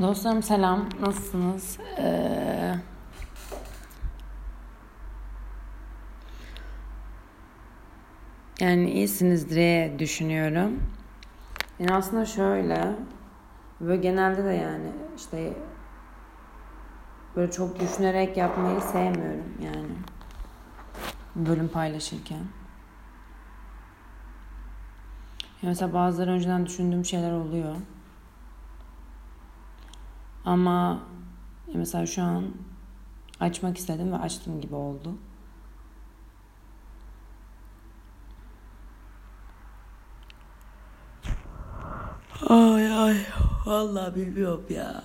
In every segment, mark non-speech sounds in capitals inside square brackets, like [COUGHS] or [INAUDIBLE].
Dostlarım selam. Nasılsınız? Ee, yani iyisinizdir diye düşünüyorum. Yani aslında şöyle böyle genelde de yani işte böyle çok düşünerek yapmayı sevmiyorum yani bölüm paylaşırken. Ya mesela bazıları önceden düşündüğüm şeyler oluyor. Ama mesela şu an açmak istedim ve açtım gibi oldu. Ay ay vallahi bilmiyorum ya.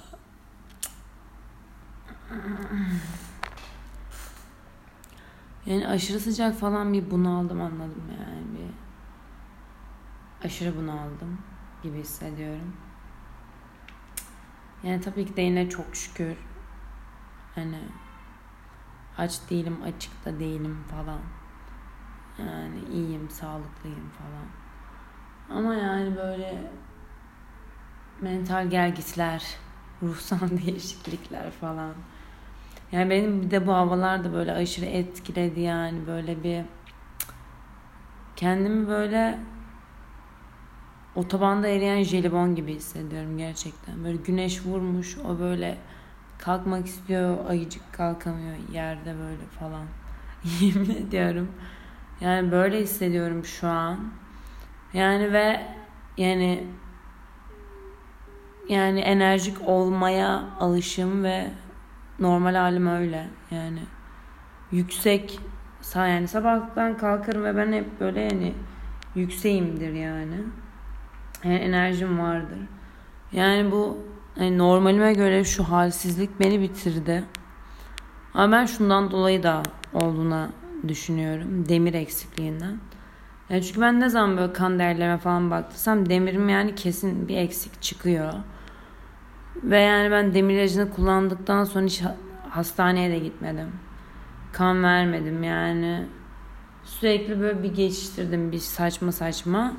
Yani aşırı sıcak falan bir bunaldım anladım yani bir aşırı bunaldım gibi hissediyorum. Yani tabii ki de yine çok şükür hani aç değilim açık da değilim falan. Yani iyiyim sağlıklıyım falan. Ama yani böyle mental gergisler, [LAUGHS] ruhsal [LAUGHS] değişiklikler falan. Yani benim bir de bu havalar da böyle aşırı etkiledi yani böyle bir kendimi böyle otobanda eriyen jelibon gibi hissediyorum gerçekten. Böyle güneş vurmuş o böyle kalkmak istiyor ayıcık kalkamıyor yerde böyle falan. [LAUGHS] Yemin ediyorum. Yani böyle hissediyorum şu an. Yani ve yani yani enerjik olmaya alışım ve normal halim öyle yani yüksek yani sabahtan kalkarım ve ben hep böyle yani yükseğimdir yani. Yani enerjim vardır. Yani bu yani normalime göre şu halsizlik beni bitirdi. Ama ben şundan dolayı da olduğuna düşünüyorum. Demir eksikliğinden. Yani çünkü ben ne zaman böyle kan değerlerime falan baktıysam demirim yani kesin bir eksik çıkıyor. Ve yani ben demir ilacını kullandıktan sonra hiç hastaneye de gitmedim. Kan vermedim yani. Sürekli böyle bir geçiştirdim bir saçma saçma.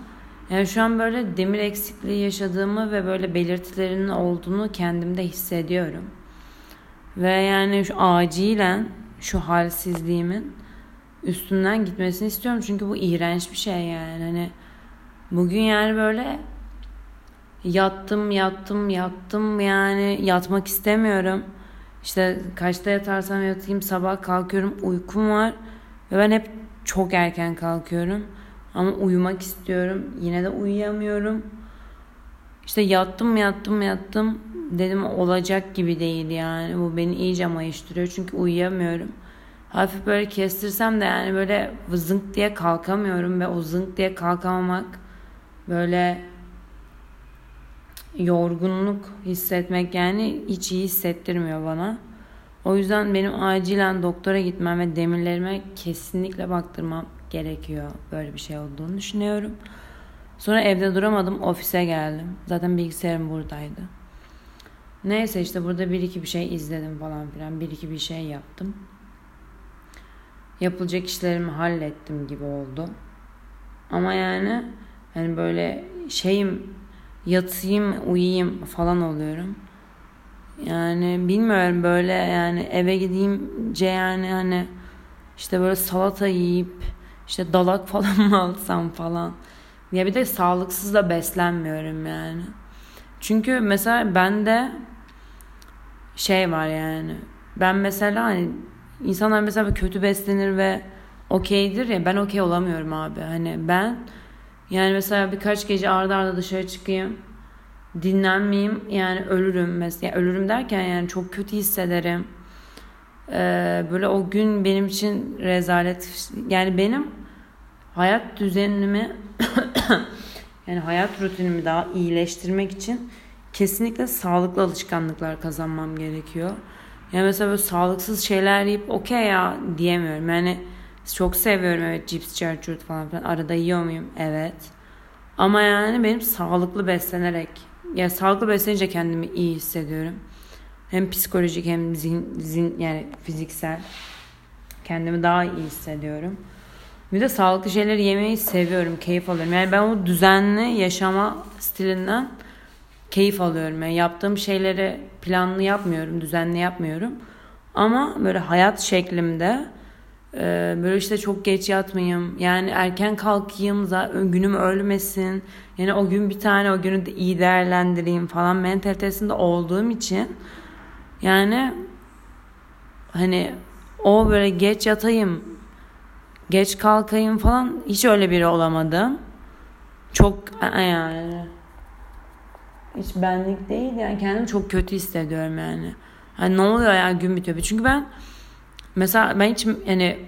Yani şu an böyle demir eksikliği yaşadığımı ve böyle belirtilerinin olduğunu kendimde hissediyorum. Ve yani şu acilen şu halsizliğimin üstünden gitmesini istiyorum. Çünkü bu iğrenç bir şey yani. Hani bugün yani böyle yattım yattım yattım yani yatmak istemiyorum. İşte kaçta yatarsam yatayım sabah kalkıyorum uykum var ve ben hep çok erken kalkıyorum. Ama uyumak istiyorum. Yine de uyuyamıyorum. İşte yattım yattım yattım. Dedim olacak gibi değil yani. Bu beni iyice mayıştırıyor. Çünkü uyuyamıyorum. Hafif böyle kestirsem de yani böyle zınk diye kalkamıyorum. Ve o zınk diye kalkamamak böyle yorgunluk hissetmek yani hiç iyi hissettirmiyor bana. O yüzden benim acilen doktora gitmem ve demirlerime kesinlikle baktırmam gerekiyor. Böyle bir şey olduğunu düşünüyorum. Sonra evde duramadım ofise geldim. Zaten bilgisayarım buradaydı. Neyse işte burada bir iki bir şey izledim falan filan. Bir iki bir şey yaptım. Yapılacak işlerimi hallettim gibi oldu. Ama yani hani böyle şeyim yatayım uyuyayım falan oluyorum. Yani bilmiyorum böyle yani eve gideyimce yani hani işte böyle salata yiyip işte dalak [LAUGHS] falan mı alsam falan. Ya bir de sağlıksız da beslenmiyorum yani. Çünkü mesela bende şey var yani. Ben mesela hani insanlar mesela kötü beslenir ve okeydir ya ben okey olamıyorum abi. Hani ben yani mesela birkaç gece arda arda dışarı çıkayım. Dinlenmeyeyim yani ölürüm mesela. ölürüm derken yani çok kötü hissederim. Ee, böyle o gün benim için rezalet. Yani benim hayat düzenimi [COUGHS] yani hayat rutinimi daha iyileştirmek için kesinlikle sağlıklı alışkanlıklar kazanmam gerekiyor. Yani mesela böyle sağlıksız şeyler yiyip okey ya diyemiyorum. Yani çok seviyorum evet cips, çarçurt falan filan. Arada yiyor muyum? Evet. Ama yani benim sağlıklı beslenerek yani sağlıklı beslenince kendimi iyi hissediyorum. Hem psikolojik hem zin, zin yani fiziksel kendimi daha iyi hissediyorum. Bir de sağlıklı şeyleri yemeyi seviyorum, keyif alıyorum. Yani ben o düzenli yaşama stilinden keyif alıyorum. Yani yaptığım şeyleri planlı yapmıyorum, düzenli yapmıyorum. Ama böyle hayat şeklimde e, böyle işte çok geç yatmayayım. Yani erken kalkayım, günüm ölmesin. Yani o gün bir tane o günü de iyi değerlendireyim falan mentalitesinde olduğum için yani hani o böyle geç yatayım, geç kalkayım falan hiç öyle biri olamadım. Çok yani hiç benlik değil yani kendimi çok kötü hissediyorum yani. Hani ne oluyor ya gün bitiyor. Çünkü ben mesela ben hiç yani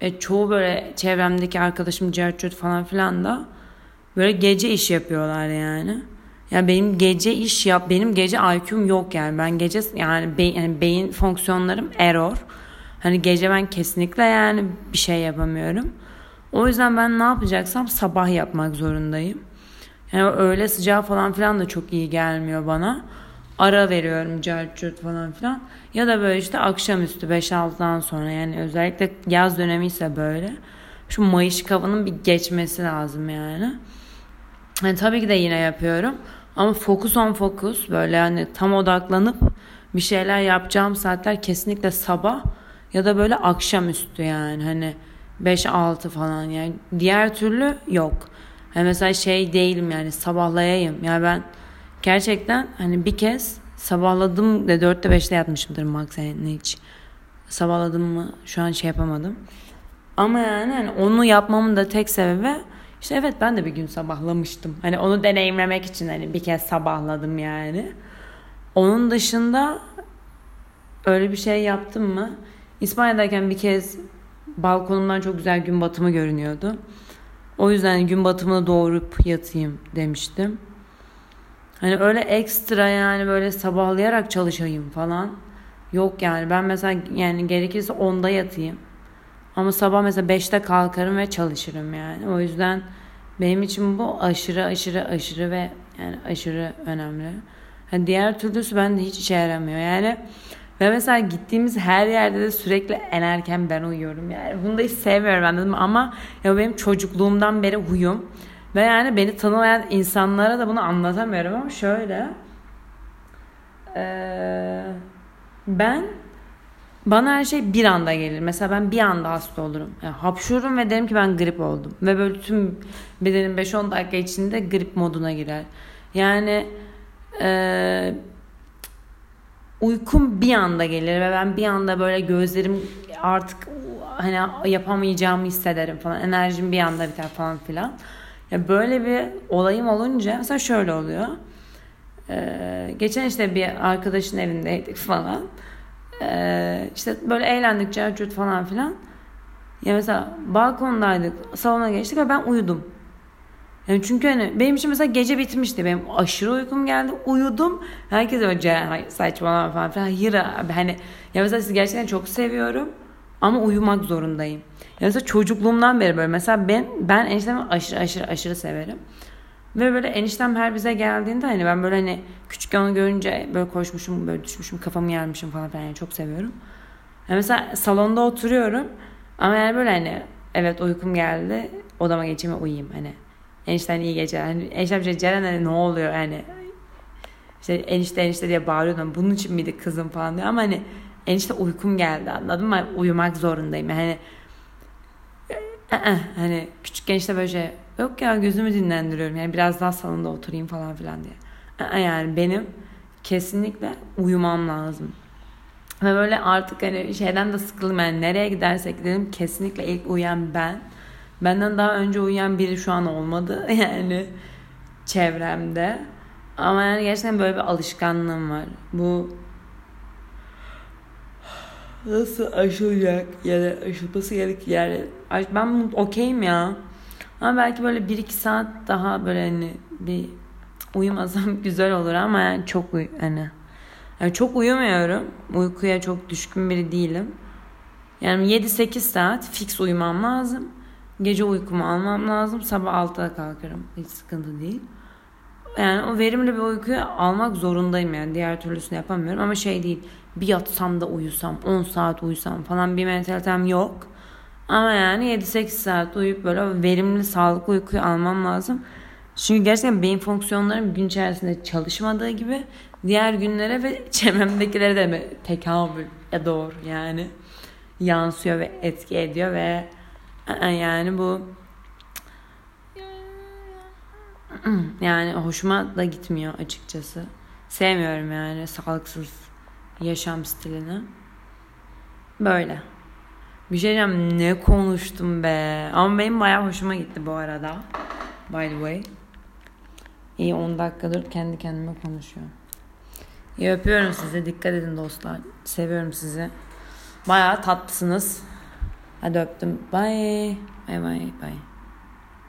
e, çoğu böyle çevremdeki arkadaşım Cercut falan filan da böyle gece iş yapıyorlar yani. Yani benim gece iş yap benim gece IQ'm yok yani. Ben gece yani, beyin, yani beyin fonksiyonlarım error. Hani gece ben kesinlikle yani bir şey yapamıyorum. O yüzden ben ne yapacaksam sabah yapmak zorundayım. Yani öğle sıcağı falan filan da çok iyi gelmiyor bana. Ara veriyorum carcut falan filan. Ya da böyle işte akşamüstü 5-6'dan sonra yani özellikle yaz dönemi ise böyle. Şu mayış kavanın bir geçmesi lazım yani. Yani tabii ki de yine yapıyorum. Ama fokus on fokus böyle yani tam odaklanıp bir şeyler yapacağım saatler kesinlikle sabah ya da böyle akşamüstü yani hani 5-6 falan yani diğer türlü yok. Hani mesela şey değilim yani sabahlayayım. Yani ben gerçekten hani bir kez sabahladım de 4'te 5'te yatmışımdır max yani hiç. Sabahladım mı şu an şey yapamadım. Ama yani hani onu yapmamın da tek sebebi işte evet ben de bir gün sabahlamıştım. Hani onu deneyimlemek için hani bir kez sabahladım yani. Onun dışında öyle bir şey yaptım mı? İspanya'dayken bir kez balkonumdan çok güzel gün batımı görünüyordu. O yüzden gün batımına doğurup yatayım demiştim. Hani öyle ekstra yani böyle sabahlayarak çalışayım falan. Yok yani ben mesela yani gerekirse 10'da yatayım. Ama sabah mesela 5'te kalkarım ve çalışırım yani. O yüzden benim için bu aşırı aşırı aşırı ve yani aşırı önemli. Yani diğer türlüsü bende hiç işe yaramıyor. Yani ve mesela gittiğimiz her yerde de sürekli en erken ben uyuyorum. Yani bunu da hiç sevmiyorum anladın mı? Ama ya benim çocukluğumdan beri huyum. Ve yani beni tanımayan insanlara da bunu anlatamıyorum ama şöyle. Ee, ben bana her şey bir anda gelir. Mesela ben bir anda hasta olurum. Yani hapşururum ve derim ki ben grip oldum. Ve böyle tüm bedenim 5-10 dakika içinde grip moduna girer. Yani eee uykum bir anda gelir ve ben bir anda böyle gözlerim artık hani yapamayacağımı hissederim falan. Enerjim bir anda biter falan filan. Ya böyle bir olayım olunca mesela şöyle oluyor. Ee, geçen işte bir arkadaşın evindeydik falan. Ee, işte böyle eğlendik, cercut falan filan. Ya mesela balkondaydık, salona geçtik ve ben uyudum. Yani çünkü hani benim için mesela gece bitmişti. Benim aşırı uykum geldi. Uyudum. Herkes Ceren saçmalama falan filan. Hayır abi hani ya mesela sizi gerçekten çok seviyorum. Ama uyumak zorundayım. Ya mesela çocukluğumdan beri böyle. Mesela ben ben eniştemi aşırı aşırı aşırı severim. Ve böyle eniştem her bize geldiğinde hani ben böyle hani küçük onu görünce böyle koşmuşum böyle düşmüşüm kafamı yermişim falan filan yani çok seviyorum. Yani mesela salonda oturuyorum ama yani böyle hani evet uykum geldi odama geçeyim ve uyuyayım hani enişten iyi geceler. Hani eniştem şey Ceren hani ne oluyor yani işte enişte enişte diye bağırıyordum. Bunun için miydi kızım falan diye ama hani enişte uykum geldi anladın mı? Uyumak zorundayım. Yani hani küçük gençte böyle şey yok ya gözümü dinlendiriyorum. Yani biraz daha salonda oturayım falan filan diye. Yani benim kesinlikle uyumam lazım. Ve böyle artık hani şeyden de sıkıldım. Yani nereye gidersek gidelim kesinlikle ilk uyuyan ben. Benden daha önce uyuyan biri şu an olmadı [LAUGHS] yani çevremde. Ama yani gerçekten böyle bir alışkanlığım var. Bu [SIGHS] nasıl aşılacak yani aşılması gerek yani ben okeyim ya. Ama belki böyle 1-2 saat daha böyle hani bir uyumasam [LAUGHS] güzel olur ama yani çok uy hani yani çok uyumuyorum. Uykuya çok düşkün biri değilim. Yani 7-8 saat fix uyumam lazım. Gece uykumu almam lazım. Sabah 6'da kalkarım. Hiç sıkıntı değil. Yani o verimli bir uykuyu almak zorundayım yani. Diğer türlüsünü yapamıyorum. Ama şey değil. Bir yatsam da uyusam, 10 saat uyusam falan bir mentalitem yok. Ama yani 7-8 saat uyuyup böyle verimli, sağlıklı uykuyu almam lazım. Çünkü gerçekten beyin fonksiyonlarım gün içerisinde çalışmadığı gibi diğer günlere ve [LAUGHS] çevremdekilere de tekamül ya doğru yani yansıyor ve etki ediyor ve yani bu [CLEARS THROAT] yani hoşuma da gitmiyor açıkçası. Sevmiyorum yani sağlıksız yaşam stilini. Böyle. Bir şey diyeceğim ne konuştum be. Ama benim bayağı hoşuma gitti bu arada. By the way. İyi 10 dakikadır kendi kendime konuşuyorum. İyi öpüyorum sizi. Dikkat edin dostlar. Seviyorum sizi. Bayağı tatlısınız. Hadi öptüm. Bye. Bye bye bye.